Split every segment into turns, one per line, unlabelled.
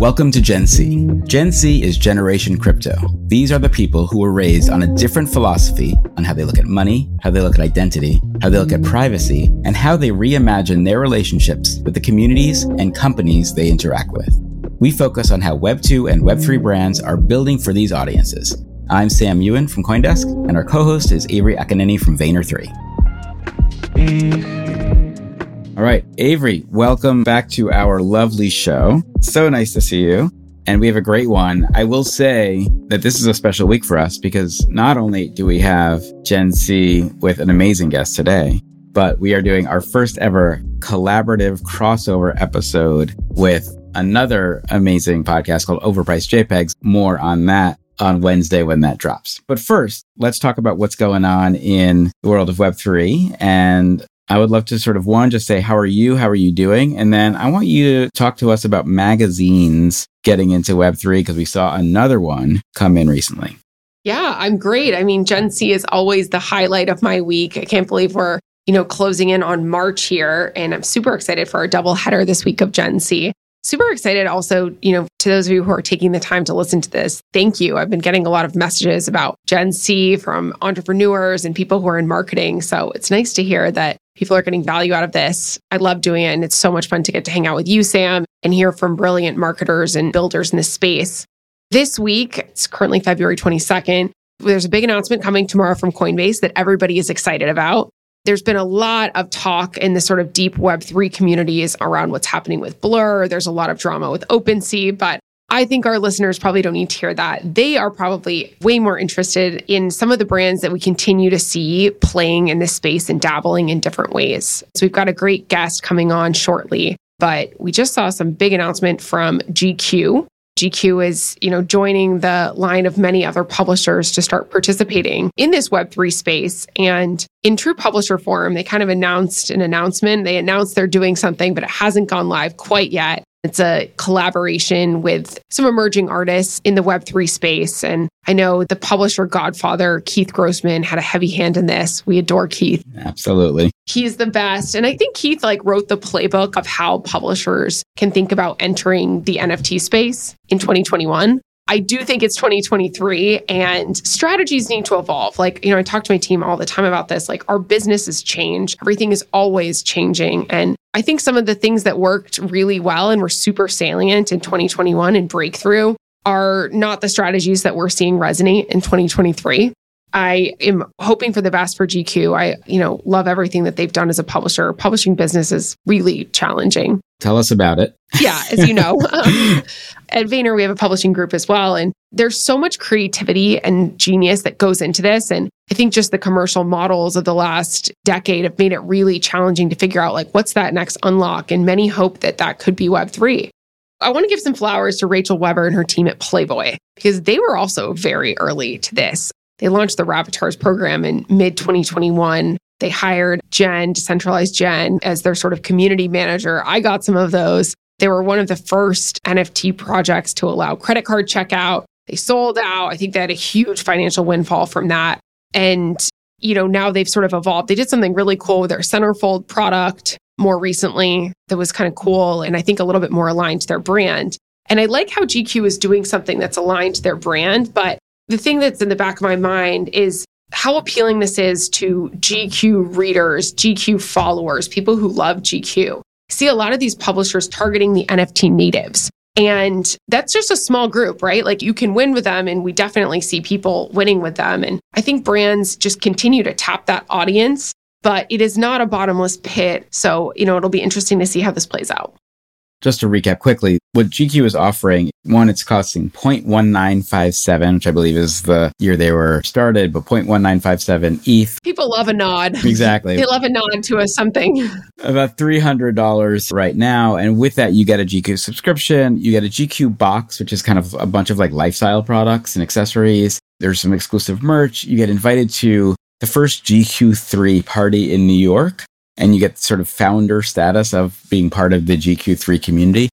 Welcome to Gen C. Gen C is Generation Crypto. These are the people who were raised on a different philosophy on how they look at money, how they look at identity, how they look at privacy, and how they reimagine their relationships with the communities and companies they interact with. We focus on how Web2 and Web3 brands are building for these audiences. I'm Sam Ewing from Coindesk, and our co host is Avery Akkineni from Vayner3. All right, Avery, welcome back to our lovely show. So nice to see you. And we have a great one. I will say that this is a special week for us because not only do we have Gen C with an amazing guest today, but we are doing our first ever collaborative crossover episode with another amazing podcast called Overpriced JPEGs. More on that on Wednesday when that drops. But first, let's talk about what's going on in the world of Web3. And I would love to sort of one, just say, how are you? How are you doing? And then I want you to talk to us about magazines getting into Web3 because we saw another one come in recently.
Yeah, I'm great. I mean, Gen C is always the highlight of my week. I can't believe we're, you know, closing in on March here. And I'm super excited for our double header this week of Gen C. Super excited also, you know, to those of you who are taking the time to listen to this, thank you. I've been getting a lot of messages about Gen C from entrepreneurs and people who are in marketing. So it's nice to hear that people are getting value out of this. I love doing it. And it's so much fun to get to hang out with you, Sam, and hear from brilliant marketers and builders in this space. This week, it's currently February 22nd. There's a big announcement coming tomorrow from Coinbase that everybody is excited about. There's been a lot of talk in the sort of deep Web3 communities around what's happening with Blur. There's a lot of drama with OpenSea, but I think our listeners probably don't need to hear that. They are probably way more interested in some of the brands that we continue to see playing in this space and dabbling in different ways. So we've got a great guest coming on shortly, but we just saw some big announcement from GQ. GQ is, you know, joining the line of many other publishers to start participating in this Web3 space. And in true publisher form, they kind of announced an announcement. They announced they're doing something, but it hasn't gone live quite yet. It's a collaboration with some emerging artists in the Web3 space. And I know the publisher godfather, Keith Grossman, had a heavy hand in this. We adore Keith.
Absolutely.
He's the best. And I think Keith like wrote the playbook of how publishers can think about entering the NFT space in 2021. I do think it's 2023 and strategies need to evolve. Like, you know, I talk to my team all the time about this. Like, our business has changed, everything is always changing. And I think some of the things that worked really well and were super salient in 2021 and breakthrough are not the strategies that we're seeing resonate in 2023. I am hoping for the best for GQ. I, you know, love everything that they've done as a publisher. Publishing business is really challenging.
Tell us about it.
Yeah, as you know, um, at Vayner we have a publishing group as well, and there's so much creativity and genius that goes into this. And I think just the commercial models of the last decade have made it really challenging to figure out like what's that next unlock. And many hope that that could be Web three. I want to give some flowers to Rachel Weber and her team at Playboy because they were also very early to this. They launched the Rabbitars program in mid 2021. They hired Jen, decentralized Jen, as their sort of community manager. I got some of those. They were one of the first NFT projects to allow credit card checkout. They sold out. I think they had a huge financial windfall from that. And, you know, now they've sort of evolved. They did something really cool with their centerfold product more recently that was kind of cool and I think a little bit more aligned to their brand. And I like how GQ is doing something that's aligned to their brand. But the thing that's in the back of my mind is how appealing this is to GQ readers, GQ followers, people who love GQ. See a lot of these publishers targeting the NFT natives. And that's just a small group, right? Like you can win with them, and we definitely see people winning with them. And I think brands just continue to tap that audience, but it is not a bottomless pit. So, you know, it'll be interesting to see how this plays out
just to recap quickly, what GQ is offering, one, it's costing 0.1957, which I believe is the year they were started, but 0.1957 ETH.
People love a nod.
Exactly.
they love a nod to a something.
About $300 right now. And with that, you get a GQ subscription. You get a GQ box, which is kind of a bunch of like lifestyle products and accessories. There's some exclusive merch. You get invited to the first GQ3 party in New York and you get sort of founder status of being part of the GQ3 community.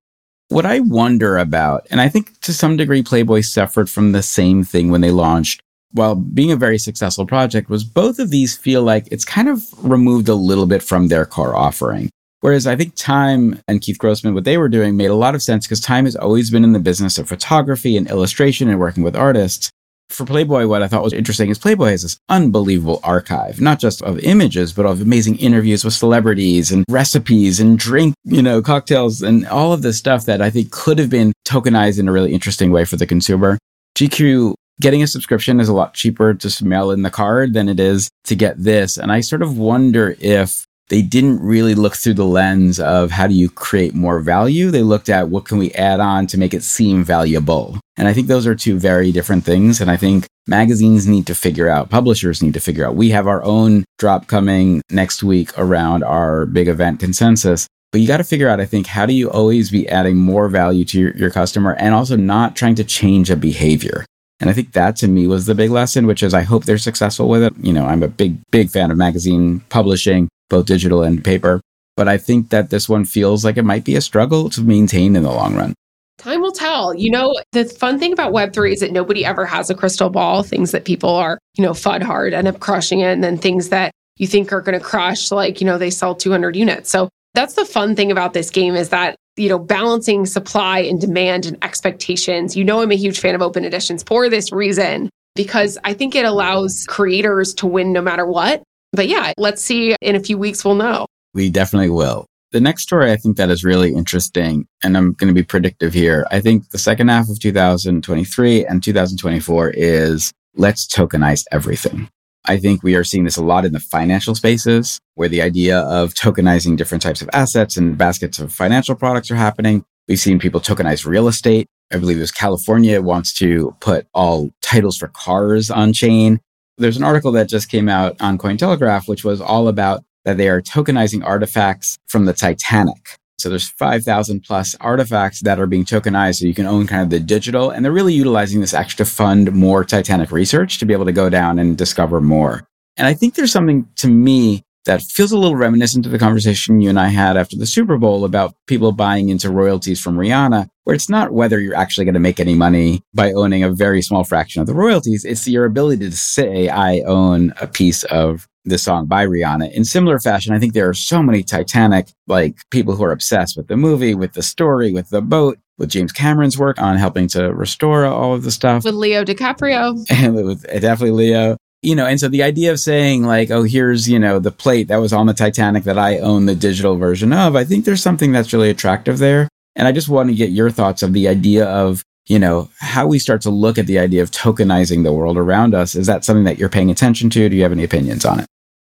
What I wonder about, and I think to some degree Playboy suffered from the same thing when they launched, while being a very successful project, was both of these feel like it's kind of removed a little bit from their core offering. Whereas I think Time and Keith Grossman, what they were doing made a lot of sense because Time has always been in the business of photography and illustration and working with artists for Playboy, what I thought was interesting is Playboy has this unbelievable archive, not just of images, but of amazing interviews with celebrities and recipes and drink, you know, cocktails and all of this stuff that I think could have been tokenized in a really interesting way for the consumer. GQ getting a subscription is a lot cheaper to mail in the card than it is to get this. And I sort of wonder if they didn't really look through the lens of how do you create more value. They looked at what can we add on to make it seem valuable. And I think those are two very different things. And I think magazines need to figure out, publishers need to figure out. We have our own drop coming next week around our big event consensus. But you got to figure out, I think, how do you always be adding more value to your, your customer and also not trying to change a behavior? And I think that to me was the big lesson, which is I hope they're successful with it. You know, I'm a big, big fan of magazine publishing both digital and paper. But I think that this one feels like it might be a struggle to maintain in the long run.
Time will tell. You know, the fun thing about Web3 is that nobody ever has a crystal ball. Things that people are, you know, FUD hard end up crushing it. And then things that you think are going to crush, like, you know, they sell 200 units. So that's the fun thing about this game is that, you know, balancing supply and demand and expectations. You know, I'm a huge fan of open editions for this reason, because I think it allows creators to win no matter what. But yeah, let's see. In a few weeks, we'll know.
We definitely will. The next story I think that is really interesting, and I'm going to be predictive here. I think the second half of 2023 and 2024 is let's tokenize everything. I think we are seeing this a lot in the financial spaces where the idea of tokenizing different types of assets and baskets of financial products are happening. We've seen people tokenize real estate. I believe it was California wants to put all titles for cars on chain. There's an article that just came out on Cointelegraph, which was all about that they are tokenizing artifacts from the Titanic. So there's 5,000 plus artifacts that are being tokenized. So you can own kind of the digital. And they're really utilizing this actually to fund more Titanic research to be able to go down and discover more. And I think there's something to me that feels a little reminiscent of the conversation you and I had after the Super Bowl about people buying into royalties from Rihanna, where it's not whether you're actually going to make any money by owning a very small fraction of the royalties. It's your ability to say, I own a piece of the song by Rihanna. In similar fashion, I think there are so many Titanic, like people who are obsessed with the movie, with the story, with the boat, with James Cameron's work on helping to restore all of the stuff.
With Leo DiCaprio.
And with definitely Leo you know, and so the idea of saying like, oh, here's, you know, the plate that was on the Titanic that I own the digital version of, I think there's something that's really attractive there. And I just want to get your thoughts of the idea of, you know, how we start to look at the idea of tokenizing the world around us. Is that something that you're paying attention to? Do you have any opinions on it?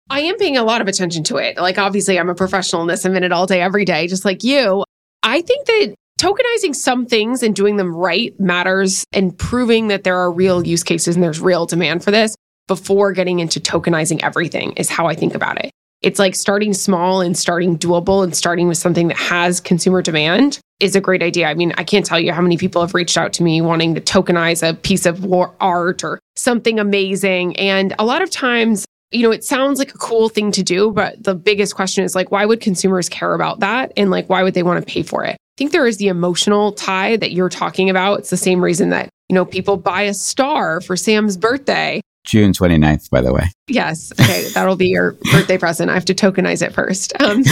I am paying a lot of attention to it. Like, obviously, I'm a professional in this. I'm in it all day, every day, just like you. I think that tokenizing some things and doing them right matters and proving that there are real use cases and there's real demand for this before getting into tokenizing everything is how I think about it. It's like starting small and starting doable and starting with something that has consumer demand is a great idea. I mean, I can't tell you how many people have reached out to me wanting to tokenize a piece of art or something amazing. And a lot of times, you know, it sounds like a cool thing to do, but the biggest question is like, why would consumers care about that? And like, why would they want to pay for it? I think there is the emotional tie that you're talking about. It's the same reason that, you know, people buy a star for Sam's birthday
June 29th, by the way.
Yes. Okay. That'll be your birthday present. I have to tokenize it first. Um,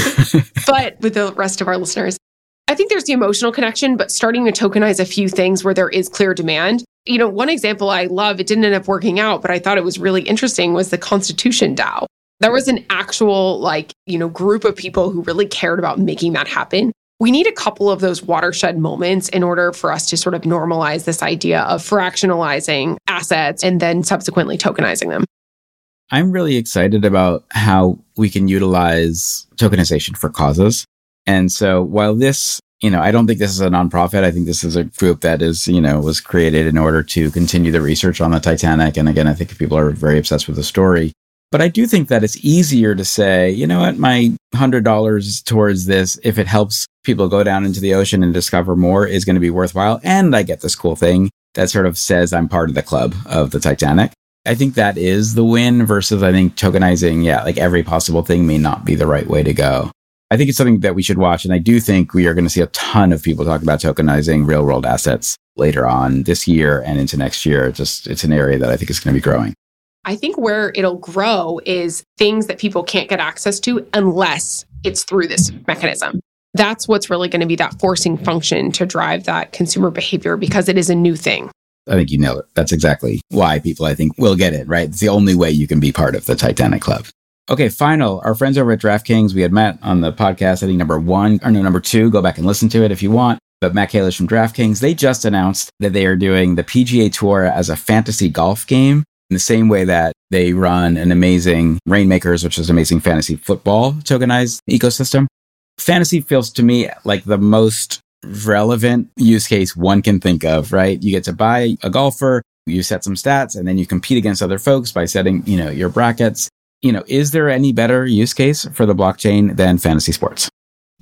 but with the rest of our listeners, I think there's the emotional connection, but starting to tokenize a few things where there is clear demand. You know, one example I love, it didn't end up working out, but I thought it was really interesting was the Constitution DAO. There was an actual, like, you know, group of people who really cared about making that happen. We need a couple of those watershed moments in order for us to sort of normalize this idea of fractionalizing assets and then subsequently tokenizing them.
I'm really excited about how we can utilize tokenization for causes. And so while this, you know, I don't think this is a nonprofit. I think this is a group that is, you know, was created in order to continue the research on the Titanic. And again, I think people are very obsessed with the story. But I do think that it's easier to say, you know what, my $100 towards this, if it helps people go down into the ocean and discover more, is going to be worthwhile. And I get this cool thing that sort of says I'm part of the club of the Titanic. I think that is the win versus I think tokenizing, yeah, like every possible thing may not be the right way to go. I think it's something that we should watch. And I do think we are going to see a ton of people talk about tokenizing real world assets later on this year and into next year. Just it's an area that I think is going to be growing.
I think where it'll grow is things that people can't get access to unless it's through this mechanism. That's what's really going to be that forcing function to drive that consumer behavior because it is a new thing.
I think you nailed it. That's exactly why people, I think, will get it, right? It's the only way you can be part of the Titanic Club. Okay, final. Our friends over at DraftKings, we had met on the podcast, I think number one, or no, number two. Go back and listen to it if you want. But Matt Kalish from DraftKings, they just announced that they are doing the PGA Tour as a fantasy golf game in the same way that they run an amazing Reignmakers, which is an amazing fantasy football tokenized ecosystem. Fantasy feels to me like the most relevant use case one can think of, right? You get to buy a golfer, you set some stats, and then you compete against other folks by setting, you know, your brackets you know, is there any better use case for the blockchain than fantasy sports?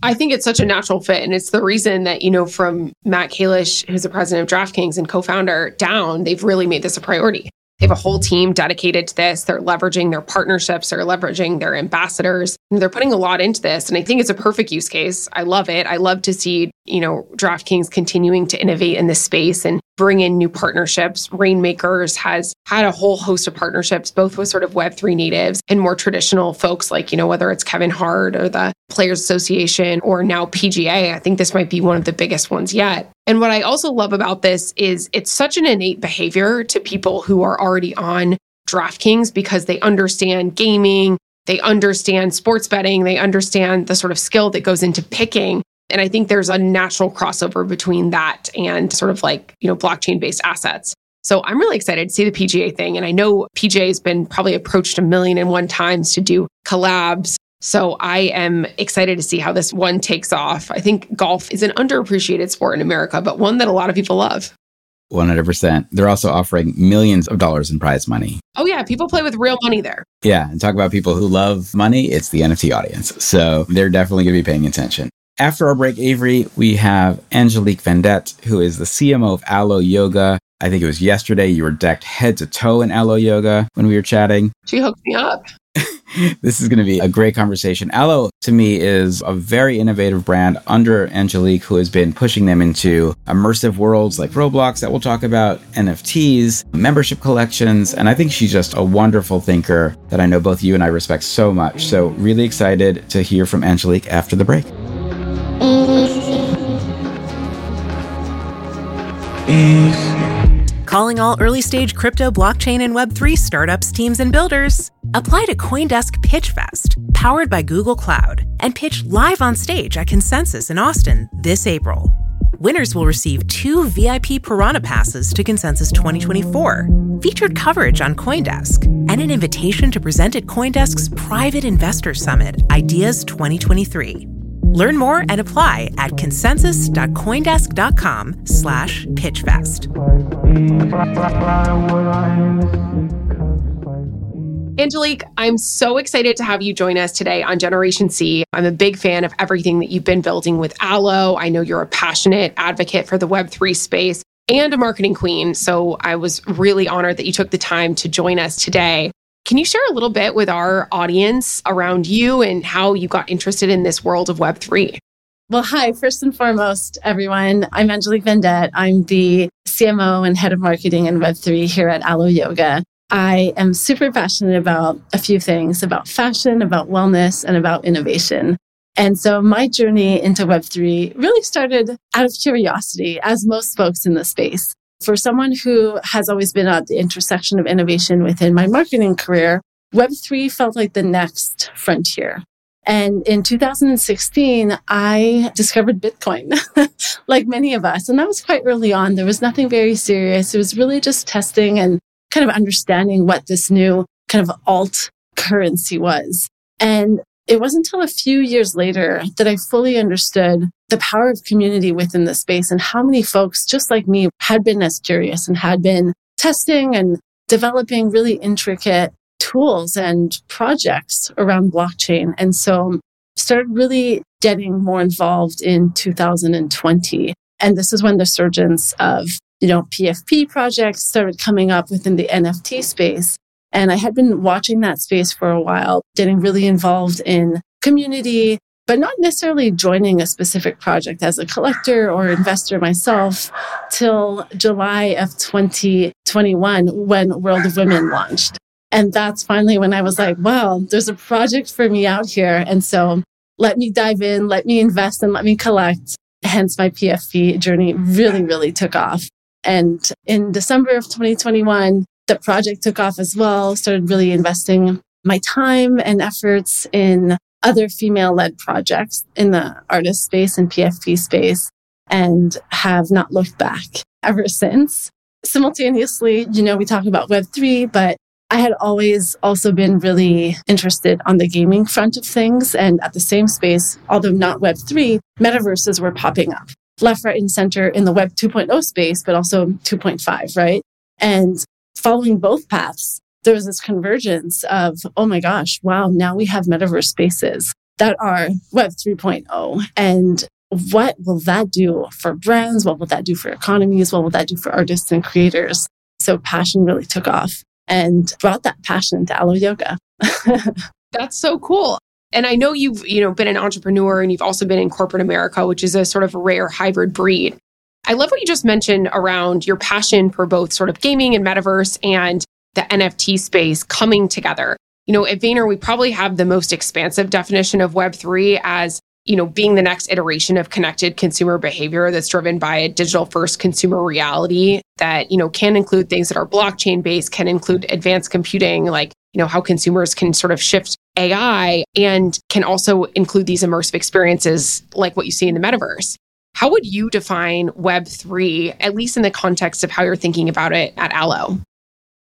I think it's such a natural fit. And it's the reason that, you know, from Matt Kalish, who's the president of DraftKings and co founder, down, they've really made this a priority. They have a whole team dedicated to this. They're leveraging their partnerships, they're leveraging their ambassadors. They're putting a lot into this. And I think it's a perfect use case. I love it. I love to see, you know, DraftKings continuing to innovate in this space and bring in new partnerships. Reignmakers has had a whole host of partnerships, both with sort of Web3 natives and more traditional folks like, you know, whether it's Kevin Hart or the Players Association or now PGA. I think this might be one of the biggest ones yet. And what I also love about this is it's such an innate behavior to people who are already on DraftKings because they understand gaming, they understand sports betting, they understand the sort of skill that goes into picking. And I think there's a natural crossover between that and sort of like, you know, blockchain based assets. So I'm really excited to see the PGA thing. And I know PGA has been probably approached a million and one times to do collabs. So I am excited to see how this one takes off. I think golf is an underappreciated sport in America, but one that a lot of people love.
100%. They're also offering millions of dollars in prize money.
Oh, yeah. People play with real money there.
Yeah. And talk about people who love money. It's the NFT audience. So they're definitely going to be paying attention. After our break, Avery, we have Angelique Vendette, who is the CMO of Alo Yoga. I think it was yesterday you were decked head to toe in Alo Yoga when we were chatting.
She hooked me up.
this is going to be a great conversation. Alo, to me, is a very innovative brand under Angelique, who has been pushing them into immersive worlds like Roblox that we'll talk about, NFTs, membership collections. And I think she's just a wonderful thinker that I know both you and I respect so much. So, really excited to hear from Angelique after the break.
Calling all early stage crypto, blockchain, and Web3 startups, teams, and builders. Apply to Coindesk Pitch Fest, powered by Google Cloud, and pitch live on stage at Consensus in Austin this April. Winners will receive two VIP Piranha passes to Consensus 2024, featured coverage on Coindesk, and an invitation to present at Coindesk's Private Investor Summit Ideas 2023. Learn more and apply at consensus.coindesk.com slash pitchfest.
Angelique, I'm so excited to have you join us today on Generation C. I'm a big fan of everything that you've been building with Alo. I know you're a passionate advocate for the Web3 space and a marketing queen. So I was really honored that you took the time to join us today. Can you share a little bit with our audience around you and how you got interested in this world of Web3?
Well, hi, first and foremost, everyone. I'm Angelique Vendette. I'm the CMO and head of marketing and Web3 here at Alo Yoga. I am super passionate about a few things about fashion, about wellness, and about innovation. And so my journey into Web3 really started out of curiosity, as most folks in the space. For someone who has always been at the intersection of innovation within my marketing career, Web3 felt like the next frontier. And in 2016, I discovered Bitcoin, like many of us. And that was quite early on. There was nothing very serious. It was really just testing and kind of understanding what this new kind of alt currency was. And it wasn't until a few years later that I fully understood the power of community within the space and how many folks just like me had been as curious and had been testing and developing really intricate tools and projects around blockchain. And so um, started really getting more involved in 2020. And this is when the surgence of, you know, PFP projects started coming up within the NFT space. And I had been watching that space for a while, getting really involved in community, but not necessarily joining a specific project as a collector or investor myself till July of 2021 when World of Women launched. And that's finally when I was like, wow, there's a project for me out here. And so let me dive in, let me invest and let me collect. Hence my PFP journey really, really took off. And in December of 2021, the project took off as well, started really investing my time and efforts in other female led projects in the artist space and PFP space and have not looked back ever since. Simultaneously, you know, we talk about Web3, but I had always also been really interested on the gaming front of things. And at the same space, although not Web3, metaverses were popping up left, right, and center in the Web 2.0 space, but also 2.5, right? And following both paths, there was this convergence of, oh my gosh, wow, now we have metaverse spaces that are Web 3.0. And what will that do for brands? What will that do for economies? What will that do for artists and creators? So passion really took off and brought that passion to Alo Yoga.
That's so cool. And I know you've, you know, been an entrepreneur and you've also been in corporate America, which is a sort of rare hybrid breed. I love what you just mentioned around your passion for both sort of gaming and metaverse and the NFT space coming together. You know, at Vayner, we probably have the most expansive definition of Web3 as you know, being the next iteration of connected consumer behavior that's driven by a digital first consumer reality that, you know, can include things that are blockchain based, can include advanced computing, like, you know, how consumers can sort of shift AI and can also include these immersive experiences like what you see in the metaverse. How would you define Web3, at least in the context of how you're thinking about it at Alo?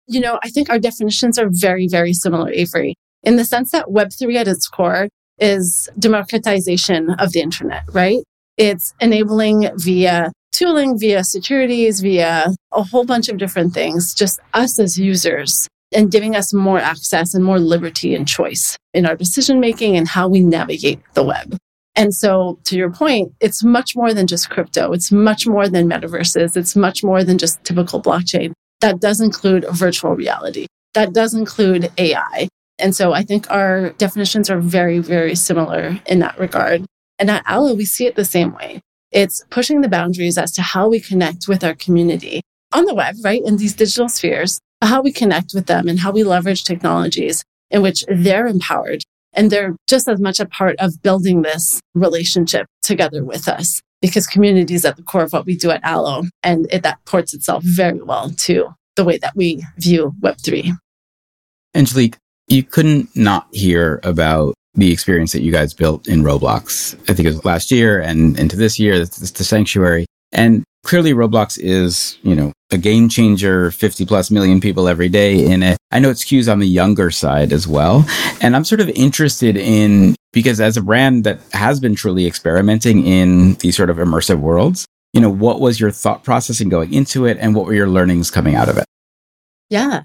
You know, I think our definitions are very, very similar, Avery, in the sense that Web3 at its core is democratization of the internet, right? It's enabling via tooling, via securities, via a whole bunch of different things, just us as users and giving us more access and more liberty and choice in our decision making and how we navigate the web. And so to your point, it's much more than just crypto. It's much more than metaverses. It's much more than just typical blockchain. That does include virtual reality. That does include AI. And so I think our definitions are very, very similar in that regard. And at Alo, we see it the same way. It's pushing the boundaries as to how we connect with our community on the web, right? In these digital spheres, how we connect with them and how we leverage technologies in which they're empowered. And they're just as much a part of building this relationship together with us because community is at the core of what we do at Alo. And it, that ports itself very well to the way that we view Web3.
Angelique, you couldn't not hear about the experience that you guys built in Roblox. I think it was last year and into this year, it's the sanctuary. And clearly Roblox is, you know, a game changer, 50 plus million people every day in it. I know it skews on the younger side as well. And I'm sort of interested in, because as a brand that has been truly experimenting in these sort of immersive worlds, you know, what was your thought process in going into it and what were your learnings coming out of it?
Yeah.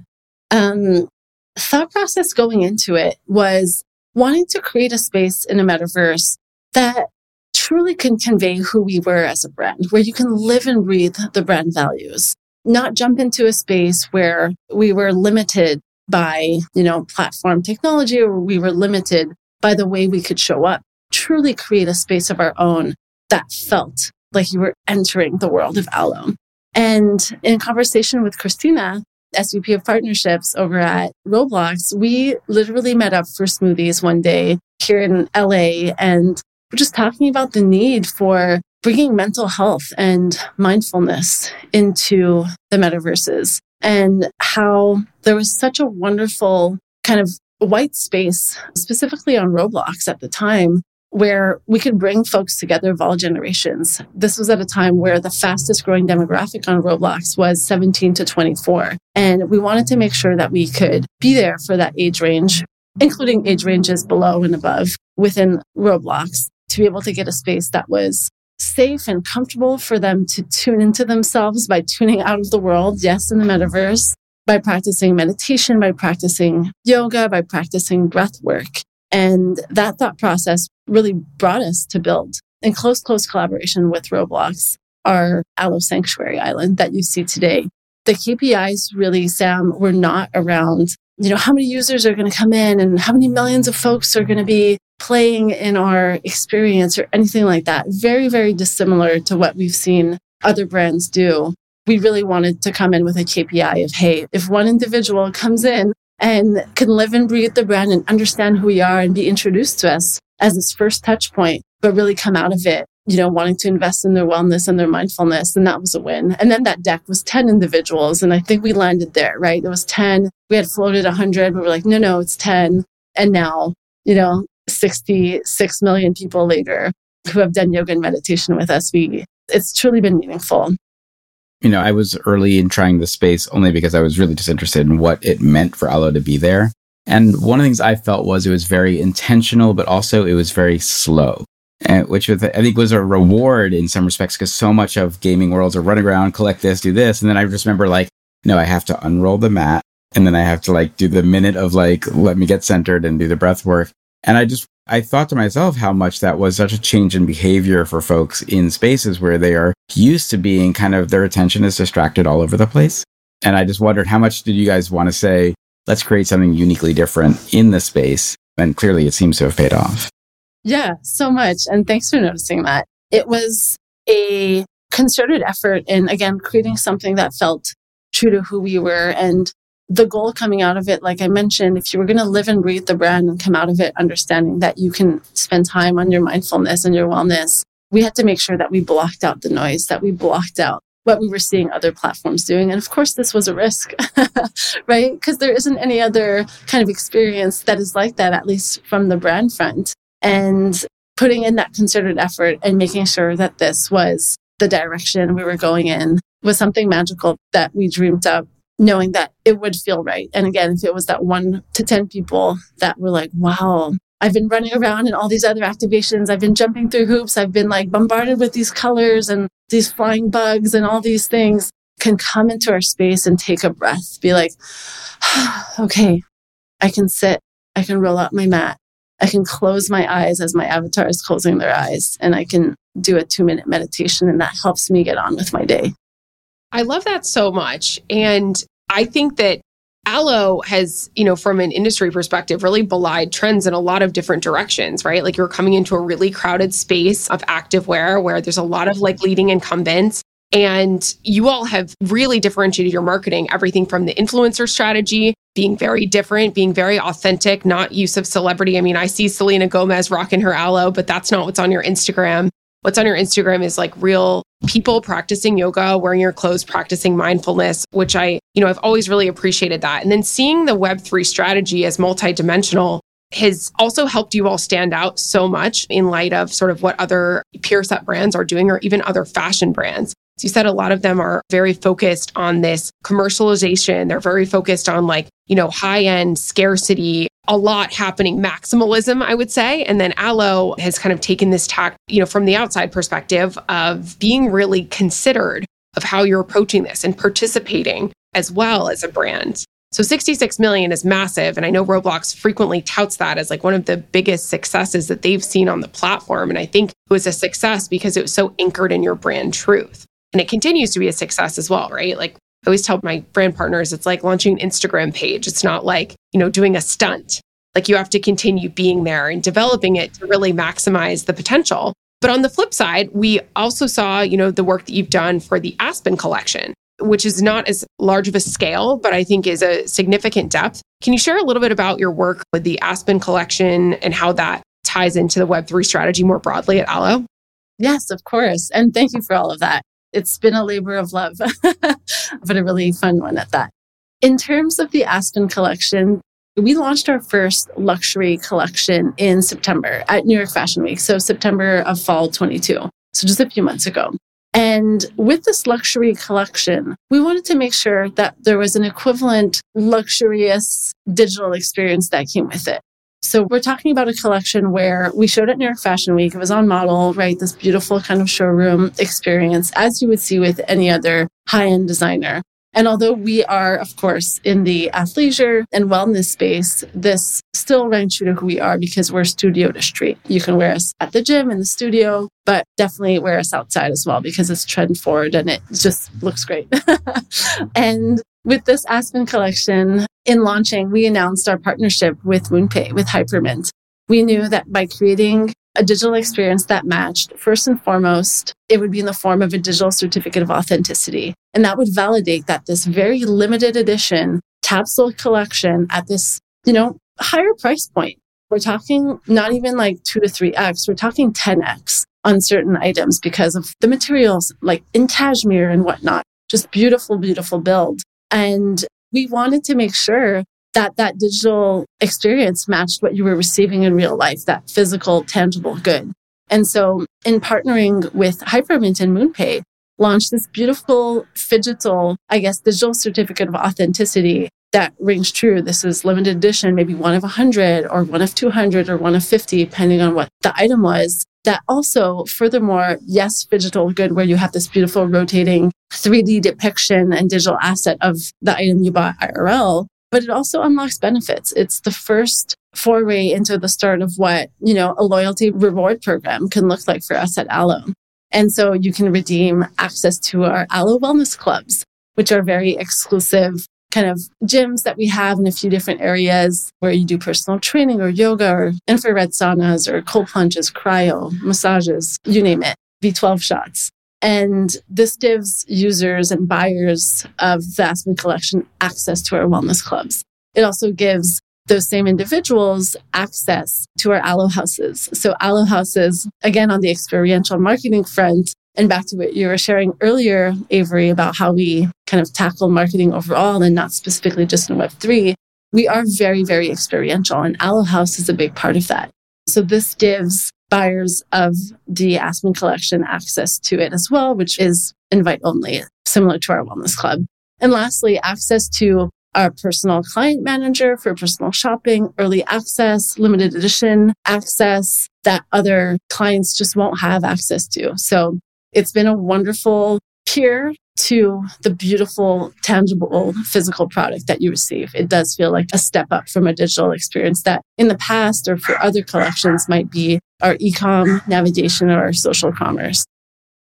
Um, thought process going into it was wanting to create a space in a metaverse that truly can convey who we were as a brand, where you can live and breathe the brand values, not jump into a space where we were limited by, you know, platform technology or we were limited by the way we could show up, truly create a space of our own that felt like you were entering the world of Alo. And in conversation with Christina, SVP of partnerships over at Roblox, we literally met up for smoothies one day here in LA and we're just talking about the need for bringing mental health and mindfulness into the metaverses and how there was such a wonderful kind of white space, specifically on Roblox at the time, where we could bring folks together of all generations. This was at a time where the fastest growing demographic on Roblox was 17 to 24. And we wanted to make sure that we could be there for that age range, including age ranges below and above within Roblox to be able to get a space that was safe and comfortable for them to tune into themselves by tuning out of the world, yes, in the metaverse, by practicing meditation, by practicing yoga, by practicing breath work. And that thought process really brought us to build in close, close collaboration with Roblox, our Alo Sanctuary Island that you see today. The KPIs really, Sam, were not around, you know, how many users are going to come in and how many millions of folks are going to be playing in our experience or anything like that. Very, very dissimilar to what we've seen other brands do. We really wanted to come in with a KPI of, hey, if one individual comes in and can live and breathe the brand and understand who we are and be introduced to us as its first touch point, but really come out of it, you know, wanting to invest in their wellness and their mindfulness. And that was a win. And then that deck was 10 individuals. And I think we landed there, right? It was 10. We had floated 100, but we're like, no, no, it's 10. And now, you know, 66 million people later who have done yoga and meditation with us, we, it's truly been meaningful
you know, I was early in trying the space only because I was really just interested in what it meant for Alo to be there. And one of the things I felt was it was very intentional, but also it was very slow, and, which was, I think was a reward in some respects because so much of gaming worlds are running around, collect this, do this. And then I just remember like, no, I have to unroll the mat and then I have to like do the minute of like, let me get centered and do the breath work. And I just I thought to myself how much that was such a change in behavior for folks in spaces where they are used to being kind of their attention is distracted all over the place. And I just wondered how much did you guys want to say, let's create something uniquely different in the space? And clearly it seems to have paid off.
Yeah, so much. And thanks for noticing that. It was a concerted effort in, again, creating something that felt true to who we were and the goal coming out of it, like I mentioned, if you were going to live and breathe the brand and come out of it understanding that you can spend time on your mindfulness and your wellness, we had to make sure that we blocked out the noise, that we blocked out what we were seeing other platforms doing. And of course, this was a risk, right? Because there isn't any other kind of experience that is like that, at least from the brand front. And putting in that concerted effort and making sure that this was the direction we were going in was something magical that we dreamed up knowing that it would feel right. And again, if it was that one to 10 people that were like, wow, I've been running around in all these other activations. I've been jumping through hoops. I've been like bombarded with these colors and these flying bugs and all these things can come into our space and take a breath, be like, okay, I can sit. I can roll out my mat. I can close my eyes as my avatar is closing their eyes and I can do a two minute meditation and that helps me get on with my day.
I love that so much. And I think that Alo has, you know, from an industry perspective, really belied trends in a lot of different directions, right? Like you're coming into a really crowded space of activewear where there's a lot of like leading incumbents. And you all have really differentiated your marketing, everything from the influencer strategy, being very different, being very authentic, not use of celebrity. I mean, I see Selena Gomez rocking her Alo, but that's not what's on your Instagram what's on your Instagram is like real people practicing yoga, wearing your clothes, practicing mindfulness, which I, you know, I've always really appreciated that. And then seeing the Web3 strategy as multidimensional has also helped you all stand out so much in light of sort of what other peer set brands are doing or even other fashion brands. So you said a lot of them are very focused on this commercialization. They're very focused on like, you know, high end scarcity, a lot happening maximalism, I would say. And then Alo has kind of taken this tack, you know, from the outside perspective of being really considered of how you're approaching this and participating as well as a brand. So 66 million is massive. And I know Roblox frequently touts that as like one of the biggest successes that they've seen on the platform. And I think it was a success because it was so anchored in your brand truth. And it continues to be a success as well, right? Like I always tell my brand partners, it's like launching an Instagram page. It's not like, you know, doing a stunt. Like you have to continue being there and developing it to really maximize the potential. But on the flip side, we also saw, you know, the work that you've done for the Aspen collection, which is not as large of a scale, but I think is a significant depth. Can you share a little bit about your work with the Aspen collection and how that ties into the Web3 strategy more broadly at Alo?
Yes, of course. And thank you for all of that. It's been a labor of love, but a really fun one at that. In terms of the Aspen collection, we launched our first luxury collection in September at New York Fashion Week. So September of fall 22. So just a few months ago. And with this luxury collection, we wanted to make sure that there was an equivalent luxurious digital experience that came with it. So we're talking about a collection where we showed at New York Fashion Week. It was on model, right? This beautiful kind of showroom experience, as you would see with any other high end designer. And although we are, of course, in the athleisure and wellness space, this still rang true to who we are because we're studio to street. You can wear us at the gym, in the studio, but definitely wear us outside as well because it's trend forward and it just looks great. and with this Aspen collection in launching, we announced our partnership with MoonPay, with Hypermint. We knew that by creating a digital experience that matched, first and foremost, it would be in the form of a digital certificate of authenticity. And that would validate that this very limited edition capsule collection at this, you know, higher price point. We're talking not even like two to three X, we're talking 10X on certain items because of the materials like in cashmere and whatnot. Just beautiful, beautiful build. And we wanted to make sure that that digital experience matched what you were receiving in real life, that physical, tangible good. And so in partnering with Hypermint and MoonPay, launched this beautiful phygital, I guess, digital certificate of authenticity that rings true. This is limited edition, maybe one of 100 or one of 200 or one of 50, depending on what the item was. That also, furthermore, yes, digital good, where you have this beautiful rotating 3D depiction and digital asset of the item you bought IRL, but it also unlocks benefits. It's the first foray into the start of what, you know, a loyalty reward program can look like for us at Alo. And so you can redeem access to our Alo wellness clubs, which are very exclusive kind of gyms that we have in a few different areas where you do personal training or yoga or infrared saunas or cold plunges, cryo, massages, you name it, B12 shots. And this gives users and buyers of the Aspen collection access to our wellness clubs. It also gives those same individuals access to our Alo houses. So Alo houses, again, on the experiential marketing front, and back to what you were sharing earlier, Avery, about how we kind of tackle marketing overall and not specifically just in Web3, we are very, very experiential and Alo House is a big part of that. So this gives buyers of the Aspen collection access to it as well, which is invite only, similar to our wellness club. And lastly, access to our personal client manager for personal shopping, early access, limited edition access that other clients just won't have access to. So it's been a wonderful peer to the beautiful, tangible physical product that you receive. It does feel like a step up from a digital experience that in the past or for other collections might be our ecom navigation or our social commerce.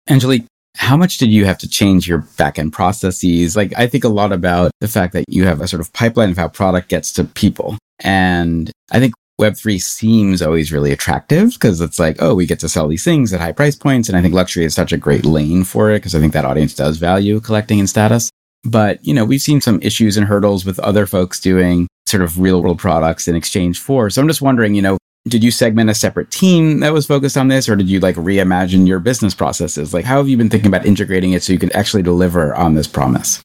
Angelique, how much did you have to change your backend processes? Like, I think a lot about the fact that you have a sort of pipeline of how product gets to people. And I think Web3 seems always really attractive because it's like, oh, we get to sell these things at high price points. And I think luxury is such a great lane for it because I think that audience does value collecting and status. But, you know, we've seen some issues and hurdles with other folks doing sort of real world products in exchange for. So I'm just wondering, you know, did you segment a separate team that was focused on this or did you like reimagine your business processes? Like, how have you been thinking about integrating it so you can actually deliver on this promise?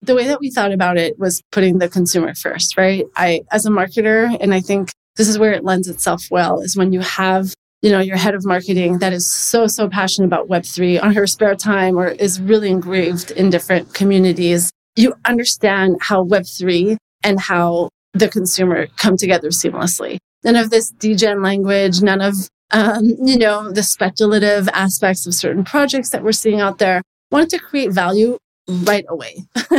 The way that we thought about it was putting the consumer first, right? I, as a marketer, and I think this is where it lends itself well is when you have you know your head of marketing that is so so passionate about web3 on her spare time or is really engraved in different communities you understand how web3 and how the consumer come together seamlessly. None of this degen language none of um, you know the speculative aspects of certain projects that we're seeing out there. Wanted to create value right away.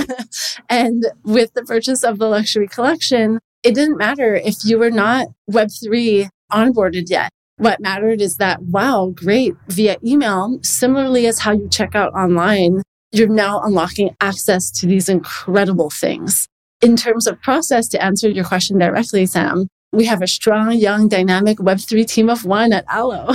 And with the purchase of the luxury collection it didn't matter if you were not Web3 onboarded yet. What mattered is that, wow, great, via email, similarly as how you check out online, you're now unlocking access to these incredible things. In terms of process, to answer your question directly, Sam, we have a strong, young, dynamic Web3 team of one at Alo.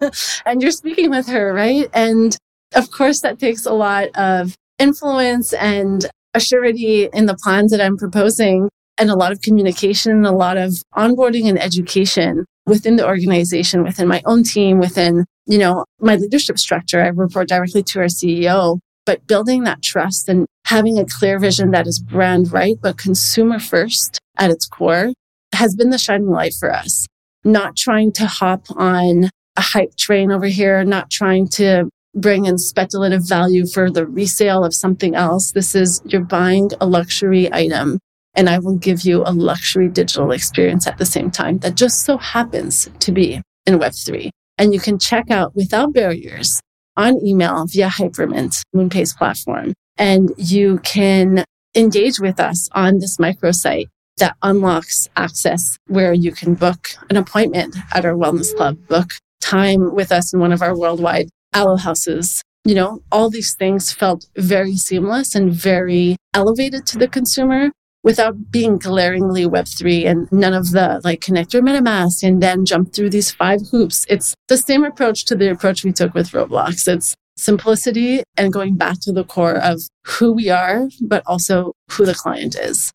and you're speaking with her, right? And of course, that takes a lot of influence and assurity in the plans that I'm proposing and a lot of communication, a lot of onboarding and education within the organization, within my own team, within, you know, my leadership structure. I report directly to our CEO, but building that trust and having a clear vision that is brand right, but consumer first at its core has been the shining light for us. Not trying to hop on a hype train over here, not trying to bring in speculative value for the resale of something else. This is you're buying a luxury item and I will give you a luxury digital experience at the same time that just so happens to be in Web3. And you can check out without barriers on email via Hypermint, MoonPay's platform. And you can engage with us on this microsite that unlocks access where you can book an appointment at our wellness club, book time with us in one of our worldwide Alo houses. You know, all these things felt very seamless and very elevated to the consumer without being glaringly Web3 and none of the like connect your MetaMask and then jump through these five hoops. It's the same approach to the approach we took with Roblox. It's simplicity and going back to the core of who we are, but also who the client is.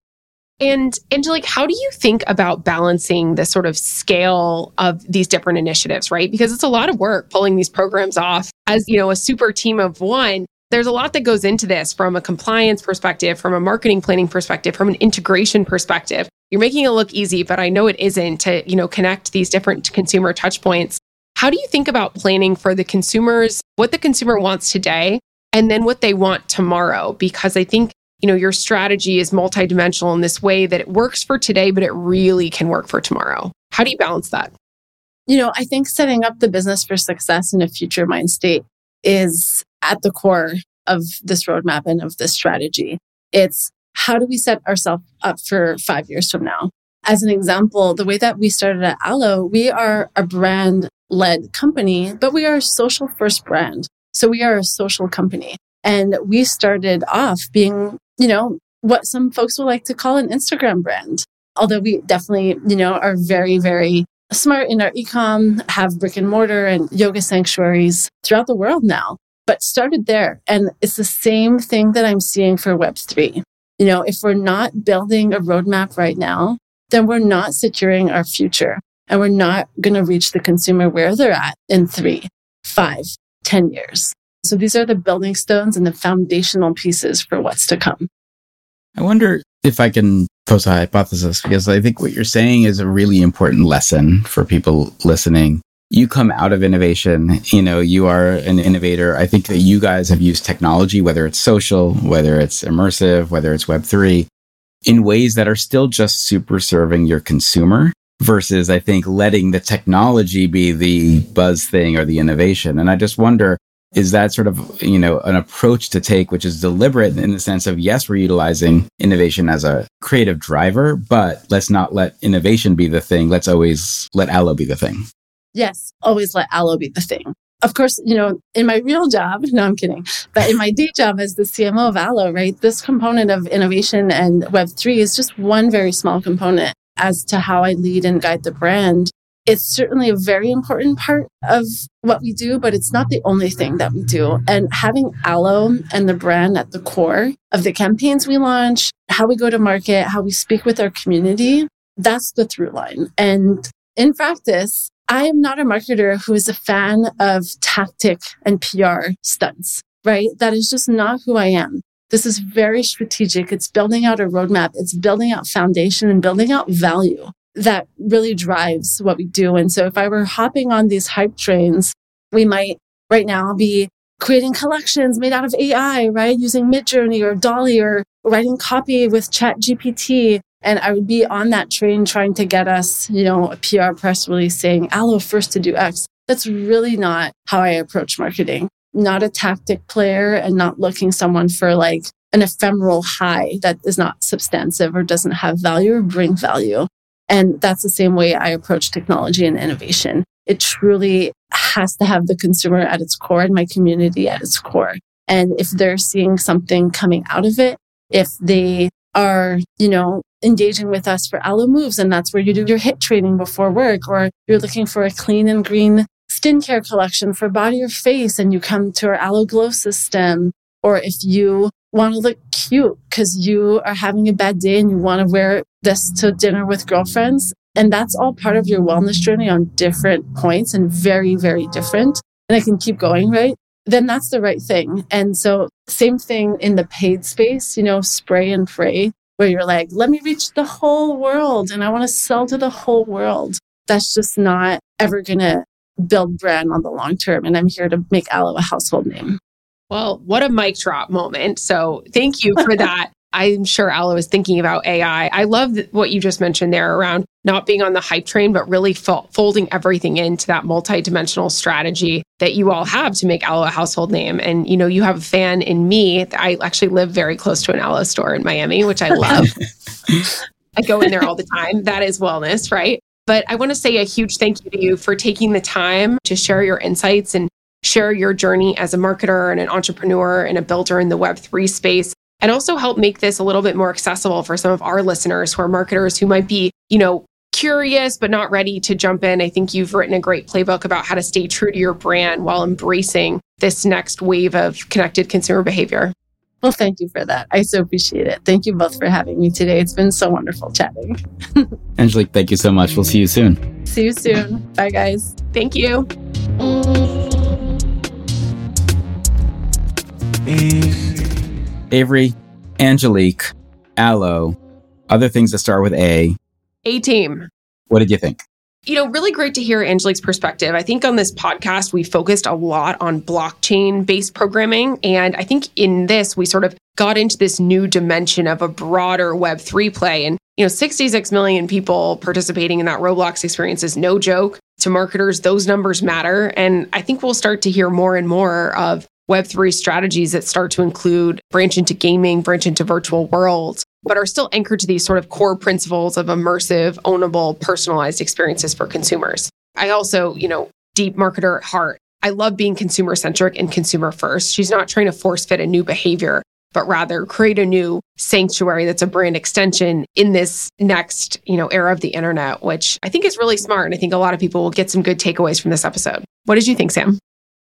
And Angelique, how do you think about balancing the sort of scale of these different initiatives, right? Because it's a lot of work pulling these programs off as, you know, a super team of one. There's a lot that goes into this from a compliance perspective, from a marketing planning perspective, from an integration perspective. You're making it look easy, but I know it isn't to, you know, connect these different consumer touch points. How do you think about planning for the consumers, what the consumer wants today, and then what they want tomorrow? Because I think you know, your strategy is multidimensional in this way that it works for today, but it really can work for tomorrow. How do you balance that?
You know, I think setting up the business for success in a future mind state is at the core of this roadmap and of this strategy. It's how do we set ourselves up for five years from now? As an example, the way that we started at Alo, we are a brand led company, but we are a social first brand. So we are a social company. And we started off being you know, what some folks will like to call an Instagram brand. Although we definitely, you know, are very, very smart in our ecom, have brick and mortar and yoga sanctuaries throughout the world now, but started there. And it's the same thing that I'm seeing for Web3. You know, if we're not building a roadmap right now, then we're not securing our future and we're not going to reach the consumer where they're at in three, five, ten years. So these are the building stones and the foundational pieces for what's to come.
I wonder if I can pose a hypothesis because I think what you're saying is a really important lesson for people listening. You come out of innovation, you know, you are an innovator. I think that you guys have used technology, whether it's social, whether it's immersive, whether it's Web3, in ways that are still just super serving your consumer versus, I think, letting the technology be the buzz thing or the innovation. And I just wonder, is that sort of you know an approach to take which is deliberate in the sense of yes we're utilizing innovation as a creative driver but let's not let innovation be the thing let's always let Alo be the thing
yes always let Alo be the thing of course you know in my real job no i'm kidding but in my day job as the cmo of Alo right this component of innovation and web3 is just one very small component as to how i lead and guide the brand it's certainly a very important part of what we do, but it's not the only thing that we do. And having Alo and the brand at the core of the campaigns we launch, how we go to market, how we speak with our community, that's the through line. And in practice, I am not a marketer who is a fan of tactic and PR stunts, right? That is just not who I am. This is very strategic. It's building out a roadmap. It's building out foundation and building out value that really drives what we do. And so if I were hopping on these hype trains, we might right now be creating collections made out of AI, right? Using Midjourney or DALL-E or writing copy with Chat GPT. And I would be on that train trying to get us, you know, a PR press release saying Alo first to do X. That's really not how I approach marketing. Not a tactic player and not looking someone for like an ephemeral high that is not substantive or doesn't have value or bring value. And that's the same way I approach technology and innovation. It truly has to have the consumer at its core and my community at its core. And if they're seeing something coming out of it, if they are, you know, engaging with us for Alo Moves, and that's where you do your HIIT training before work, or you're looking for a clean and green skincare collection for body or face, and you come to our Alo Glow system, or if you want to look cute because you are having a bad day and you want to wear this to dinner with girlfriends. And that's all part of your wellness journey on different points and very, very different. And I can keep going, right? Then that's the right thing. And so, same thing in the paid space, you know, spray and pray, where you're like, let me reach the whole world and I want to sell to the whole world. That's just not ever going to build brand on the long term. And I'm here to make Alo a household name.
Well, what a mic drop moment. So thank you for that. I'm sure Alo is thinking about AI. I love what you just mentioned there around not being on the hype train, but really fo- folding everything into that multi-dimensional strategy that you all have to make Alo a household name. And you know, you have a fan in me. I actually live very close to an Alo store in Miami, which I love. I go in there all the time. That is wellness, right? But I want to say a huge thank you to you for taking the time to share your insights and share your journey as a marketer and an entrepreneur and a builder in the Web3 space and also help make this a little bit more accessible for some of our listeners who are marketers who might be, you know, curious but not ready to jump in. I think you've written a great playbook about how to stay true to your brand while embracing this next wave of connected consumer behavior.
Well, thank you for that. I so appreciate it. Thank you both for having me today. It's been so wonderful chatting.
Angelique, thank you so much. We'll see you soon.
See you soon. Bye, guys.
Thank you.
Avery, Angelique, Alo, other things that start with A.
A team.
What did you think?
You know, really great to hear Angelique's perspective. I think on this podcast, we focused a lot on blockchain based programming. And I think in this, we sort of got into this new dimension of a broader Web3 play. And, you know, 66 million people participating in that Roblox experience is no joke. To marketers, those numbers matter. And I think we'll start to hear more and more of Web3 strategies that start to include branch into gaming, branch into virtual worlds, but are still anchored to these sort of core principles of immersive, ownable, personalized experiences for consumers. I also, you know, deep marketer at heart. I love being consumer centric and consumer first. She's not trying to force fit a new behavior, but rather create a new sanctuary that's a brand extension in this next, you know, era of the internet, which I think is really smart. And I think a lot of people will get some good takeaways from this episode. What did you think, Sam?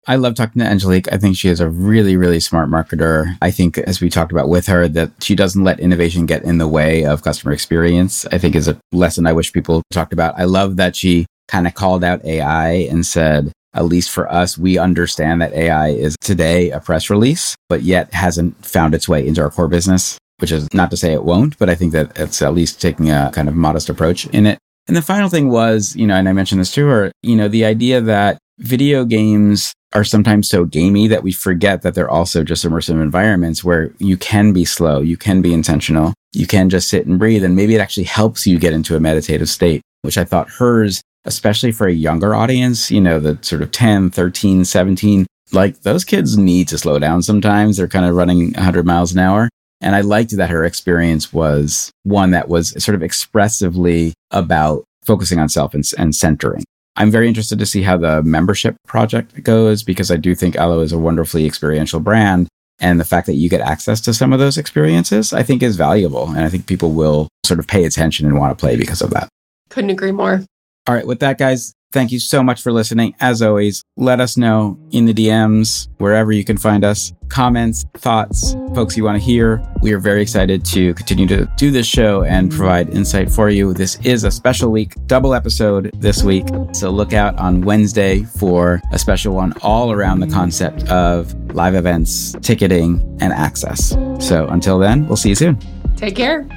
I love talking to Angelique. I think she is a really, really smart marketer. I think, as we talked about with her, that she doesn't let innovation get in the way of customer experience. I think is a lesson I wish people talked about. I love that she kind of called out AI and said, at least for us, we understand that AI is today a press release, but yet hasn't found its way into our core business, which is not to say it won't, but I think that it's at least taking a kind of modest approach in it. And the final thing was, you know, and I mentioned this to her, you know, the idea that video games are sometimes so gamey that we forget that they're also just immersive environments where you can be slow, you can be intentional, you can just sit and breathe. And maybe it actually helps you get into a meditative state, which I thought hers, especially for a younger audience, you know, the sort of 10, 13, 17, like those kids need to slow down sometimes. They're kind of running 100 miles an hour. And I liked that her experience was one that was sort of expressively about focusing on self and, and centering. I'm very interested to see how the membership project goes because I do think Alo is a wonderfully experiential brand. And the fact that you get access to some of those experiences, I think is valuable. And I think people will sort of pay attention and want to play because of that.
Couldn't agree more.
All right. With that, guys, Thank you so much for listening. As always, let us know in the DMs, wherever you can find us, comments, thoughts, folks you want to hear. We are very excited to continue to do this show and provide insight for you. This is a special week, double episode this week. So look out on Wednesday for a special one all around the concept of live events, ticketing, and access. So until then, we'll see you soon.
Take care.